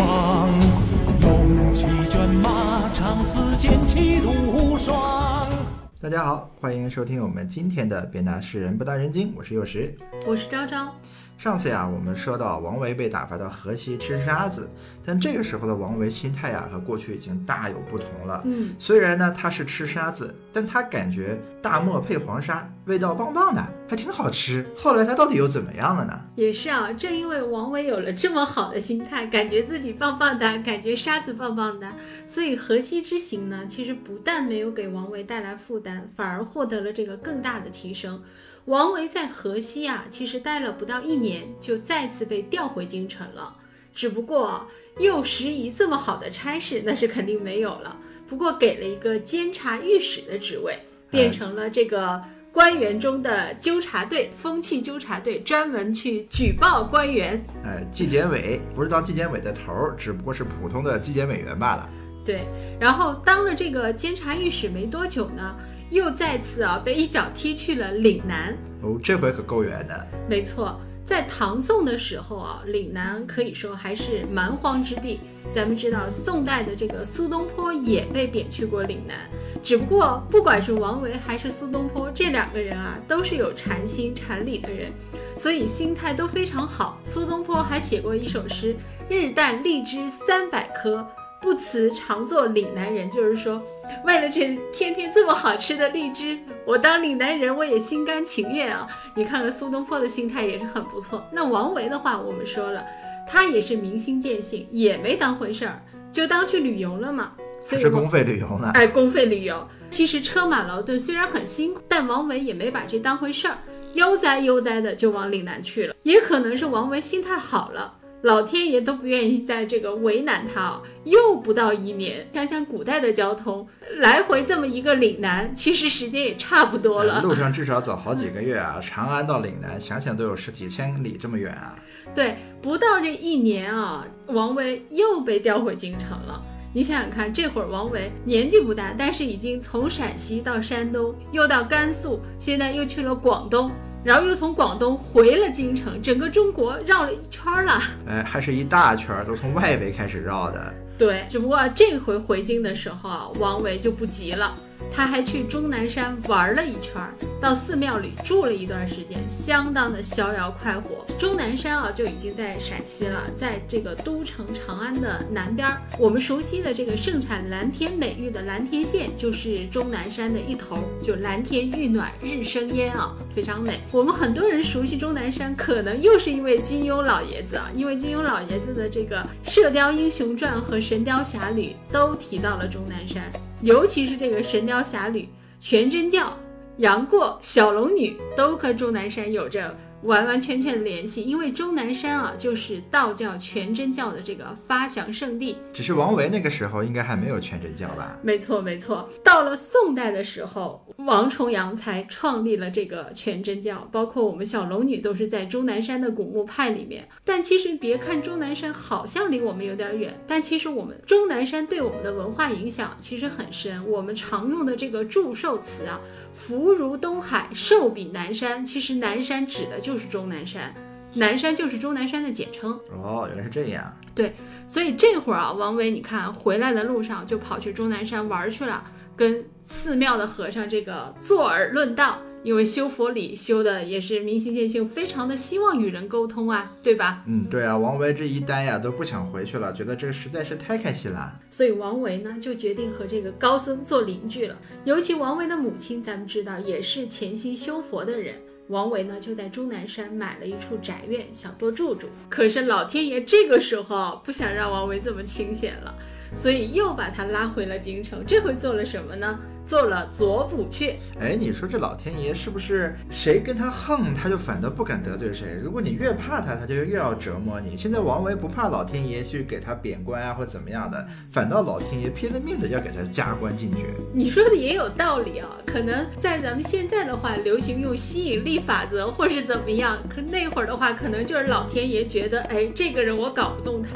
望。勇气卷马，长嘶剑气如霜。大家好，欢迎收听我们今天的“别拿世人不当人精”，我是幼时。我是昭昭，上次呀，我们说到王维被打发到河西吃沙子，但这个时候的王维心态呀和过去已经大有不同了。嗯，虽然呢他是吃沙子，但他感觉大漠配黄沙，味道棒棒的，还挺好吃。后来他到底又怎么样了呢？也是啊，正因为王维有了这么好的心态，感觉自己棒棒的，感觉沙子棒棒的，所以河西之行呢，其实不但没有给王维带来负担，反而获得了这个更大的提升。王维在河西啊，其实待了不到一年，就再次被调回京城了。只不过右拾遗这么好的差事，那是肯定没有了。不过给了一个监察御史的职位，变成了这个官员中的纠察队，风气纠察队，专门去举报官员。哎，纪检委不是当纪检委的头儿，只不过是普通的纪检委员罢了。对，然后当了这个监察御史没多久呢，又再次啊被一脚踢去了岭南。哦，这回可够远的。没错，在唐宋的时候啊，岭南可以说还是蛮荒之地。咱们知道，宋代的这个苏东坡也被贬去过岭南。只不过，不管是王维还是苏东坡这两个人啊，都是有禅心禅理的人，所以心态都非常好。苏东坡还写过一首诗：“日啖荔枝三百颗，不辞常作岭南人。”就是说，为了这天天这么好吃的荔枝，我当岭南人我也心甘情愿啊！你看看苏东坡的心态也是很不错。那王维的话，我们说了，他也是明心见性，也没当回事儿，就当去旅游了嘛。所以是公费旅游呢。哎，公费旅游。其实车马劳顿虽然很辛苦，但王维也没把这当回事儿，悠哉悠哉的就往岭南去了。也可能是王维心态好了，老天爷都不愿意在这个为难他哦。又不到一年，想想古代的交通，来回这么一个岭南，其实时间也差不多了。路上至少走好几个月啊！长安到岭南，想想都有十几千里这么远啊！对，不到这一年啊，王维又被调回京城了。你想想看，这会儿王维年纪不大，但是已经从陕西到山东，又到甘肃，现在又去了广东，然后又从广东回了京城，整个中国绕了一圈儿了。哎，还是一大圈儿，都从外围开始绕的。对，只不过这回回京的时候啊，王维就不急了，他还去终南山玩了一圈，到寺庙里住了一段时间，相当的逍遥快活。终南山啊，就已经在陕西了，在这个都城长安的南边。我们熟悉的这个盛产蓝天美玉的蓝天县，就是终南山的一头，就蓝天玉暖日生烟啊，非常美。我们很多人熟悉终南山，可能又是因为金庸老爷子啊，因为金庸老爷子的这个《射雕英雄传》和《神雕侠侣》都提到了终南山，尤其是这个《神雕侠侣》，全真教、杨过、小龙女都和钟南山有着完完全全的联系，因为终南山啊，就是道教全真教的这个发祥圣地。只是王维那个时候应该还没有全真教吧？没错，没错。到了宋代的时候，王重阳才创立了这个全真教，包括我们小龙女都是在终南山的古墓派里面。但其实别看终南山好像离我们有点远，但其实我们终南山对我们的文化影响其实很深。我们常用的这个祝寿词啊，“福如东海，寿比南山”，其实南山指的就是终南山，南山就是终南山的简称。哦，原来是这样。对所以这会儿啊，王维你看回来的路上就跑去终南山玩去了，跟寺庙的和尚这个坐而论道。因为修佛理修的也是明心见性，非常的希望与人沟通啊，对吧？嗯，对啊，王维这一呆呀都不想回去了，觉得这个实在是太开心了。所以王维呢就决定和这个高僧做邻居了。尤其王维的母亲，咱们知道也是潜心修佛的人。王维呢就在终南山买了一处宅院，想多住住。可是老天爷这个时候不想让王维这么清闲了，所以又把他拉回了京城。这回做了什么呢？做了左补阙。哎，你说这老天爷是不是谁跟他横，他就反倒不敢得罪谁？如果你越怕他，他就越要折磨你。现在王维不怕老天爷去给他贬官啊，或怎么样的，反倒老天爷拼了命的要给他加官进爵。你说的也有道理啊，可能在咱们现在的话，流行用吸引力法则或是怎么样，可那会儿的话，可能就是老天爷觉得，哎，这个人我搞不动他，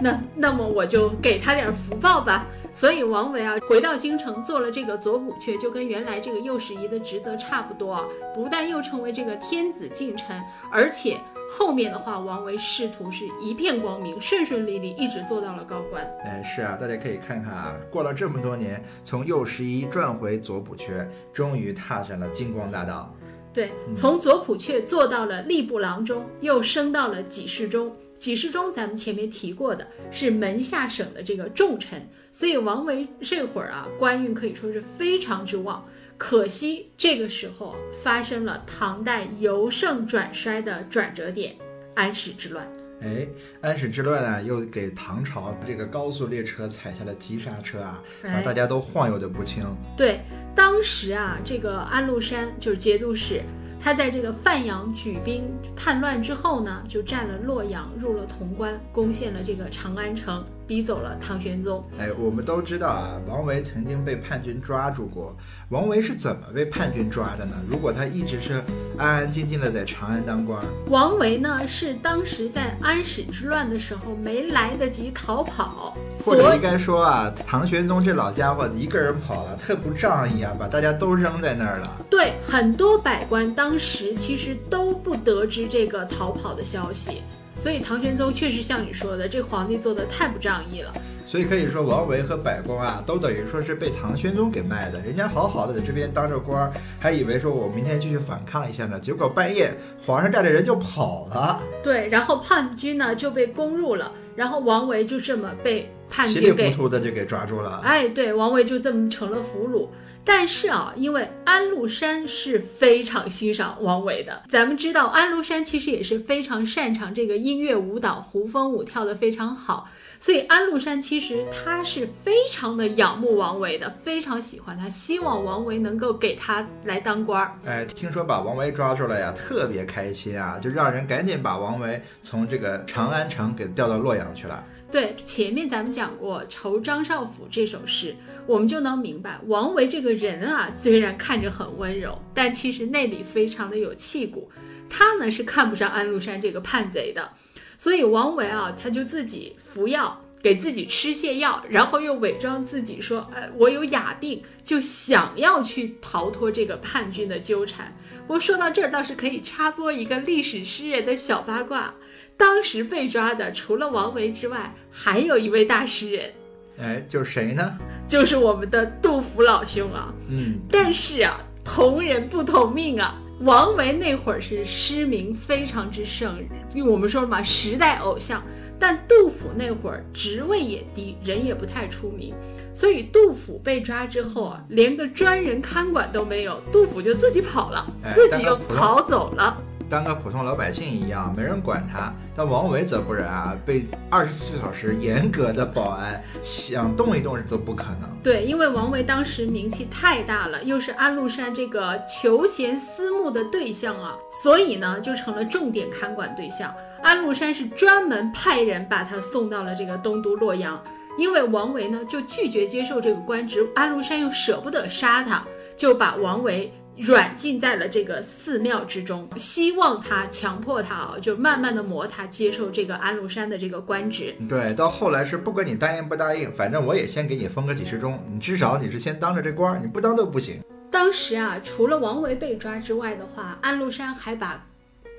那那么我就给他点福报吧。所以王维啊，回到京城做了这个左补阙，就跟原来这个右拾遗的职责差不多啊。不但又成为这个天子近臣，而且后面的话，王维仕途是一片光明，顺顺利利，一直做到了高官。哎，是啊，大家可以看看啊，过了这么多年，从右十一转回左补阙，终于踏上了金光大道。对，从左仆阙做到了吏部郎中，又升到了给事中。给事中，咱们前面提过的是门下省的这个重臣，所以王维这会儿啊，官运可以说是非常之旺。可惜这个时候发生了唐代由盛转衰的转折点——安史之乱。哎，安史之乱啊，又给唐朝这个高速列车踩下了急刹车啊，把大家都晃悠的不轻。对，当时啊，这个安禄山就是节度使。他在这个范阳举兵叛乱之后呢，就占了洛阳，入了潼关，攻陷了这个长安城，逼走了唐玄宗。哎，我们都知道啊，王维曾经被叛军抓住过。王维是怎么被叛军抓的呢？如果他一直是安安静静的在长安当官，王维呢是当时在安史之乱的时候没来得及逃跑，或者应该说啊，唐玄宗这老家伙一个人跑了，特不仗义啊，把大家都扔在那儿了。对，很多百官当时其实都不得知这个逃跑的消息，所以唐玄宗确实像你说的，这皇帝做的太不仗义了。所以可以说，王维和百官啊，都等于说是被唐玄宗给卖的。人家好好的在这边当着官，还以为说我明天继续反抗一下呢，结果半夜皇上带着人就跑了。对，然后叛军呢就被攻入了，然后王维就这么被叛军稀里糊涂的就给抓住了。哎，对，王维就这么成了俘虏。但是啊，因为安禄山是非常欣赏王维的。咱们知道，安禄山其实也是非常擅长这个音乐舞蹈，胡风舞跳得非常好。所以安禄山其实他是非常的仰慕王维的，非常喜欢他，希望王维能够给他来当官儿。哎，听说把王维抓住了呀，特别开心啊，就让人赶紧把王维从这个长安城给调到洛阳去了。对，前面咱们讲过《酬张少府》这首诗，我们就能明白，王维这个人啊，虽然看着很温柔，但其实内里非常的有气骨。他呢是看不上安禄山这个叛贼的，所以王维啊，他就自己服药，给自己吃泻药，然后又伪装自己说，呃，我有哑病，就想要去逃脱这个叛军的纠缠。不过说到这儿，倒是可以插播一个历史诗人的小八卦。当时被抓的除了王维之外，还有一位大诗人，哎，就是谁呢？就是我们的杜甫老兄啊。嗯，但是啊，同人不同命啊。王维那会儿是诗名非常之盛，因为我们说了嘛，时代偶像。但杜甫那会儿职位也低，人也不太出名，所以杜甫被抓之后啊，连个专人看管都没有，杜甫就自己跑了，自己又跑走了。当个普通老百姓一样，没人管他。但王维则不然啊，被二十四小时严格的保安，想动一动都不可能。对，因为王维当时名气太大了，又是安禄山这个求贤思慕的对象啊，所以呢，就成了重点看管对象。安禄山是专门派人把他送到了这个东都洛阳，因为王维呢就拒绝接受这个官职，安禄山又舍不得杀他，就把王维。软禁在了这个寺庙之中，希望他强迫他啊，就慢慢的磨他接受这个安禄山的这个官职。对，到后来是不管你答应不答应，反正我也先给你封个几十钟，你至少你是先当着这官，你不当都不行。当时啊，除了王维被抓之外的话，安禄山还把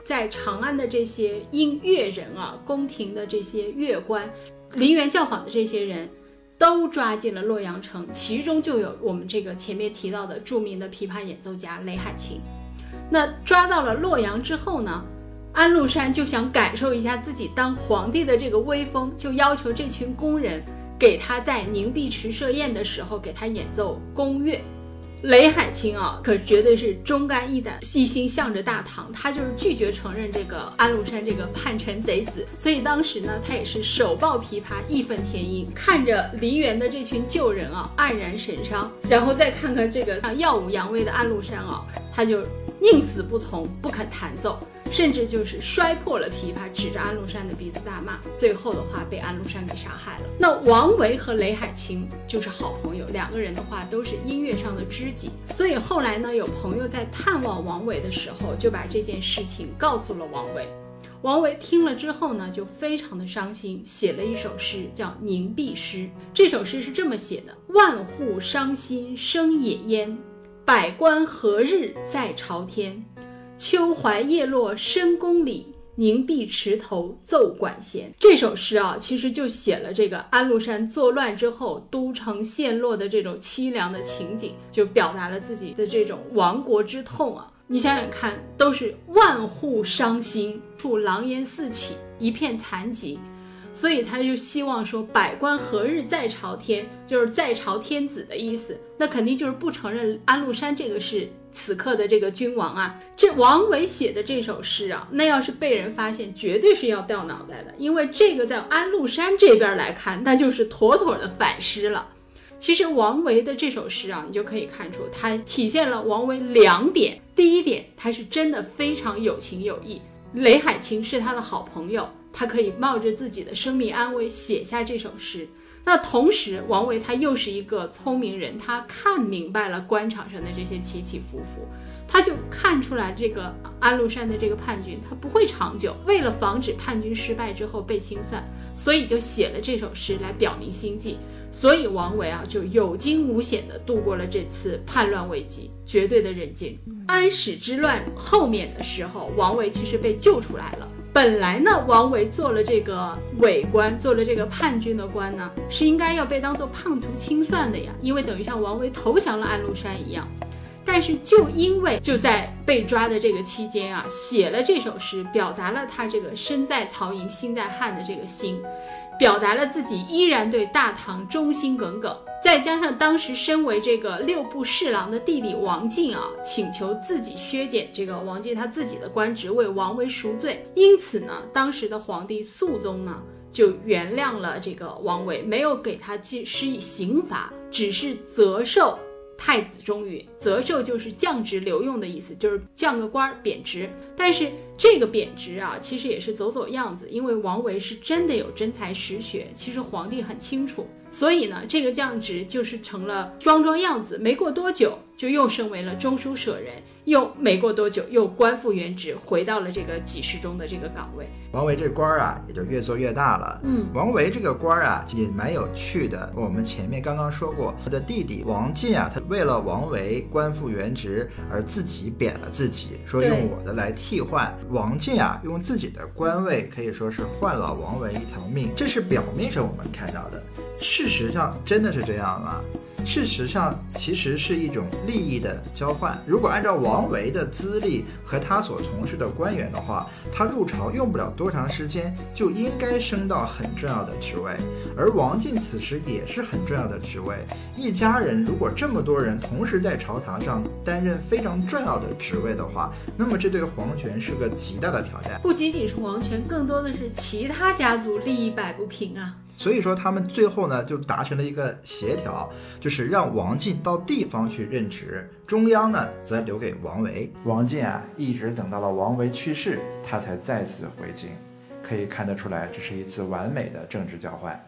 在长安的这些音乐人啊，宫廷的这些乐官、梨园教坊的这些人。都抓进了洛阳城，其中就有我们这个前面提到的著名的琵琶演奏家雷海琴。那抓到了洛阳之后呢，安禄山就想感受一下自己当皇帝的这个威风，就要求这群工人给他在凝碧池设宴的时候给他演奏宫乐。雷海清啊，可绝对是忠肝义胆，一心向着大唐。他就是拒绝承认这个安禄山这个叛臣贼子，所以当时呢，他也是手抱琵琶，义愤填膺，看着梨园的这群旧人啊，黯然神伤。然后再看看这个耀武扬威的安禄山啊，他就宁死不从，不肯弹奏。甚至就是摔破了琵琶，指着安禄山的鼻子大骂。最后的话被安禄山给杀害了。那王维和雷海清就是好朋友，两个人的话都是音乐上的知己。所以后来呢，有朋友在探望王维的时候，就把这件事情告诉了王维。王维听了之后呢，就非常的伤心，写了一首诗，叫《凝碧诗》。这首诗是这么写的：万户伤心生野烟，百官何日在朝天？秋槐叶落深宫里，凝碧池头奏管弦。这首诗啊，其实就写了这个安禄山作乱之后都城陷落的这种凄凉的情景，就表达了自己的这种亡国之痛啊。你想想看，都是万户伤心，处狼烟四起，一片残疾。所以他就希望说，百官何日再朝天，就是再朝天子的意思。那肯定就是不承认安禄山这个是此刻的这个君王啊。这王维写的这首诗啊，那要是被人发现，绝对是要掉脑袋的，因为这个在安禄山这边来看，那就是妥妥的反诗了。其实王维的这首诗啊，你就可以看出，它体现了王维两点。第一点，他是真的非常有情有义，雷海清是他的好朋友。他可以冒着自己的生命安危写下这首诗。那同时，王维他又是一个聪明人，他看明白了官场上的这些起起伏伏，他就看出来这个安禄山的这个叛军他不会长久。为了防止叛军失败之后被清算，所以就写了这首诗来表明心迹。所以王维啊，就有惊无险地度过了这次叛乱危机，绝对的冷静。安史之乱后面的时候，王维其实被救出来了。本来呢，王维做了这个伪官，做了这个叛军的官呢，是应该要被当做叛徒清算的呀，因为等于像王维投降了安禄山一样。但是就因为就在被抓的这个期间啊，写了这首诗，表达了他这个身在曹营心在汉的这个心。表达了自己依然对大唐忠心耿耿，再加上当时身为这个六部侍郎的弟弟王进啊，请求自己削减这个王进他自己的官职，为王维赎罪。因此呢，当时的皇帝肃宗呢就原谅了这个王维，没有给他记施以刑罚，只是责授。太子中允，责授就是降职留用的意思，就是降个官儿贬职。但是这个贬职啊，其实也是走走样子，因为王维是真的有真才实学，其实皇帝很清楚。所以呢，这个降职就是成了装装样子。没过多久，就又升为了中书舍人。又没过多久，又官复原职，回到了这个给事中的这个岗位。王维这官儿啊，也就越做越大了。嗯，王维这个官儿啊，也蛮有趣的。我们前面刚刚说过，他的弟弟王进啊，他为了王维官复原职而自己贬了自己，说用我的来替换。王进啊，用自己的官位可以说是换了王维一条命。这是表面上我们看到的，事实上真的是这样吗？事实上，其实是一种利益的交换。如果按照王维的资历和他所从事的官员的话，他入朝用不了多长时间，就应该升到很重要的职位。而王进此时也是很重要的职位。一家人如果这么多人同时在朝堂上担任非常重要的职位的话，那么这对皇权是个极大的挑战。不仅仅是皇权，更多的是其他家族利益摆不平啊。所以说，他们最后呢就达成了一个协调，就是让王进到地方去任职，中央呢则留给王维。王进啊，一直等到了王维去世，他才再次回京。可以看得出来，这是一次完美的政治交换。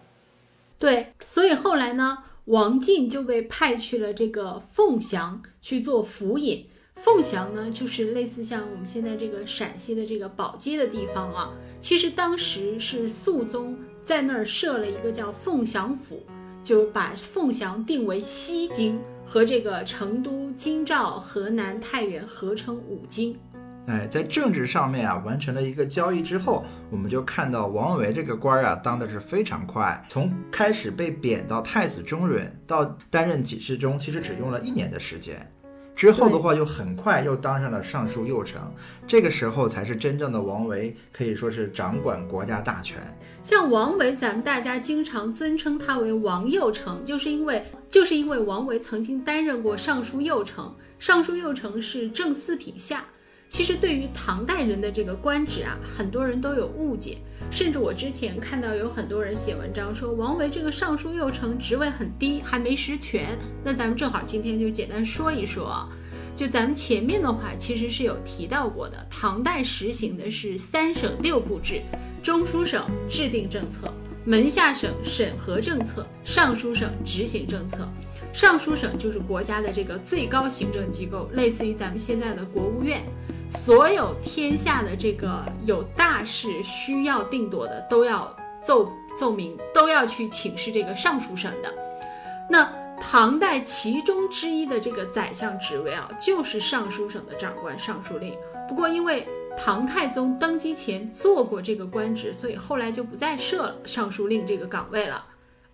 对，所以后来呢，王进就被派去了这个凤翔去做府尹。凤翔呢，就是类似像我们现在这个陕西的这个宝鸡的地方啊。其实当时是肃宗。在那儿设了一个叫凤翔府，就把凤翔定为西京，和这个成都、京兆、河南、太原合称五京。哎，在政治上面啊，完成了一个交易之后，我们就看到王维这个官儿啊，当的是非常快，从开始被贬到太子中允，到担任给事中，其实只用了一年的时间。之后的话，又很快又当上了尚书右丞，这个时候才是真正的王维，可以说是掌管国家大权。像王维，咱们大家经常尊称他为王右丞，就是因为就是因为王维曾经担任过尚书右丞，尚书右丞是正四品下。其实对于唐代人的这个官职啊，很多人都有误解。甚至我之前看到有很多人写文章说王维这个尚书右丞职位很低，还没实权。那咱们正好今天就简单说一说啊。就咱们前面的话其实是有提到过的，唐代实行的是三省六部制，中书省制定政策，门下省审核政策，尚书省执行政策。尚书省就是国家的这个最高行政机构，类似于咱们现在的国务院。所有天下的这个有大事需要定夺的，都要奏奏明，都要去请示这个尚书省的。那唐代其中之一的这个宰相职位啊，就是尚书省的长官尚书令。不过因为唐太宗登基前做过这个官职，所以后来就不再设尚书令这个岗位了，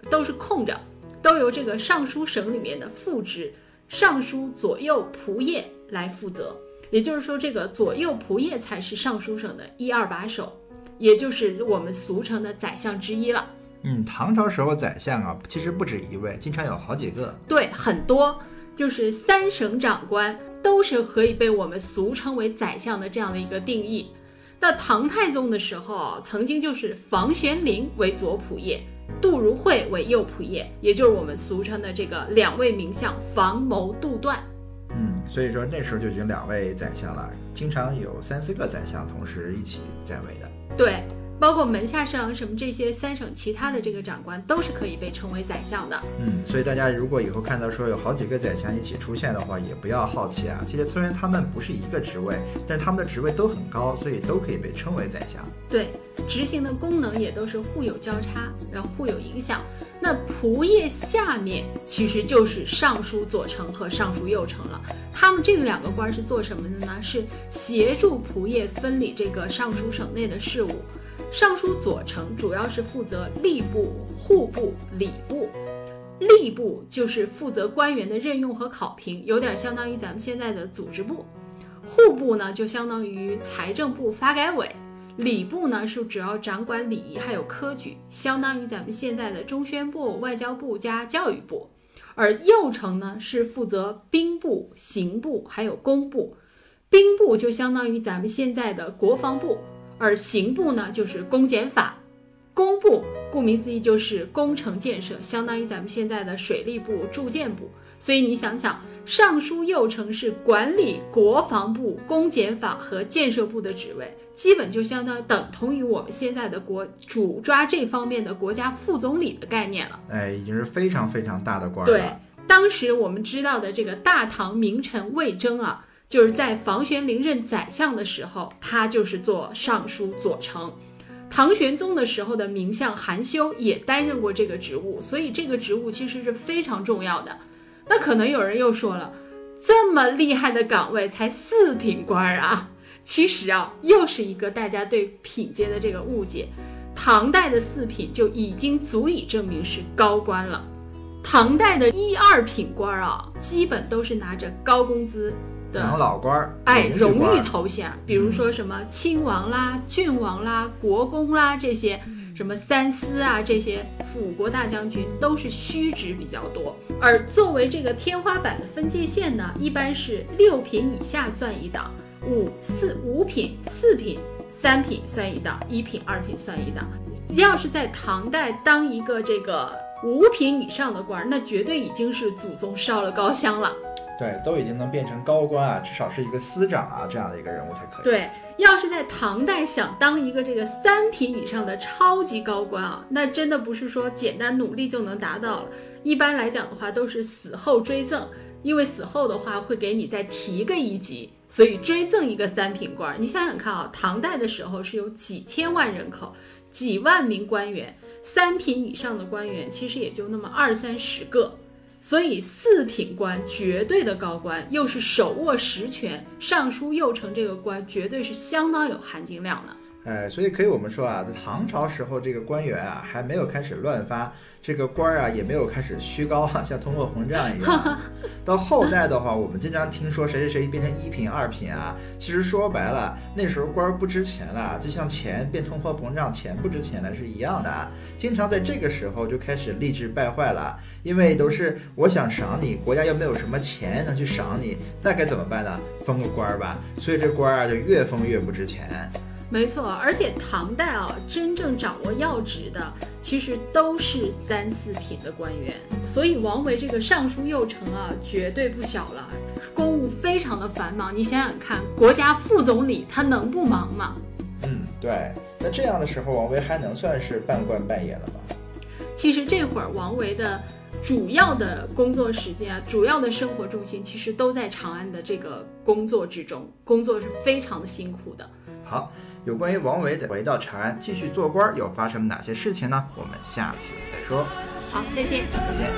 都是空着，都由这个尚书省里面的副职尚书左右仆射来负责。也就是说，这个左右仆射才是尚书省的一二把手，也就是我们俗称的宰相之一了。嗯，唐朝时候宰相啊，其实不止一位，经常有好几个。对，很多就是三省长官都是可以被我们俗称为宰相的这样的一个定义。那唐太宗的时候，曾经就是房玄龄为左仆射，杜如晦为右仆射，也就是我们俗称的这个两位名相房谋杜段。嗯，所以说那时候就已经两位宰相了，经常有三四个宰相同时一起在位的。对。包括门下侍郎什么这些三省其他的这个长官都是可以被称为宰相的。嗯，所以大家如果以后看到说有好几个宰相一起出现的话，也不要好奇啊。其实虽然他们不是一个职位，但是他们的职位都很高，所以都可以被称为宰相。对，执行的功能也都是互有交叉，然后互有影响。那仆射下面其实就是尚书左丞和尚书右丞了。他们这两个官是做什么的呢？是协助仆射分理这个尚书省内的事务。尚书左丞主要是负责吏部、户部、礼部。吏部就是负责官员的任用和考评，有点相当于咱们现在的组织部。户部呢，就相当于财政部、发改委。礼部呢，是主要掌管礼仪还有科举，相当于咱们现在的中宣部、外交部加教育部。而右丞呢，是负责兵部、刑部还有工部。兵部就相当于咱们现在的国防部。而刑部呢，就是公检法；工部顾名思义就是工程建设，相当于咱们现在的水利部、住建部。所以你想想，尚书右丞是管理国防部、公检法和建设部的职位，基本就相当于等同于我们现在的国主抓这方面的国家副总理的概念了。哎，已经是非常非常大的官了。对，当时我们知道的这个大唐名臣魏征啊。就是在房玄龄任宰相的时候，他就是做尚书左丞；唐玄宗的时候的名相韩休也担任过这个职务，所以这个职务其实是非常重要的。那可能有人又说了，这么厉害的岗位才四品官啊？其实啊，又是一个大家对品阶的这个误解。唐代的四品就已经足以证明是高官了，唐代的一二品官啊，基本都是拿着高工资。养老官儿，哎，荣誉头衔，比如说什么亲王啦、郡王啦、国公啦这些，什么三司啊这些辅国大将军都是虚职比较多。而作为这个天花板的分界线呢，一般是六品以下算一档，五四五品、四品、三品算一档，一品、二品算一档。要是在唐代当一个这个五品以上的官儿，那绝对已经是祖宗烧了高香了。对，都已经能变成高官啊，至少是一个司长啊这样的一个人物才可以。对，要是在唐代想当一个这个三品以上的超级高官啊，那真的不是说简单努力就能达到了。一般来讲的话，都是死后追赠，因为死后的话会给你再提个一级，所以追赠一个三品官。你想想看啊，唐代的时候是有几千万人口，几万名官员，三品以上的官员其实也就那么二三十个。所以四品官绝对的高官，又是手握实权，尚书右丞这个官绝对是相当有含金量的。哎，所以可以我们说啊，在唐朝时候，这个官员啊还没有开始乱发，这个官儿啊也没有开始虚高，像通货膨胀一样。到后代的话，我们经常听说谁谁谁变成一品、二品啊，其实说白了，那时候官儿不值钱了，就像钱变通货膨胀，钱不值钱了是一样的啊。经常在这个时候就开始吏治败坏了，因为都是我想赏你，国家又没有什么钱能去赏你，那该怎么办呢？封个官儿吧，所以这官儿啊就越封越不值钱。没错，而且唐代啊，真正掌握要职的，其实都是三四品的官员。所以王维这个尚书右丞啊，绝对不小了，公务非常的繁忙。你想想看，国家副总理他能不忙吗？嗯，对。那这样的时候，王维还能算是半官半野了吗？其实这会儿王维的主要的工作时间啊，主要的生活重心，其实都在长安的这个工作之中，工作是非常的辛苦的。好。有关于王维回到长安继续做官又发生哪些事情呢？我们下次再说。好，再见。再见。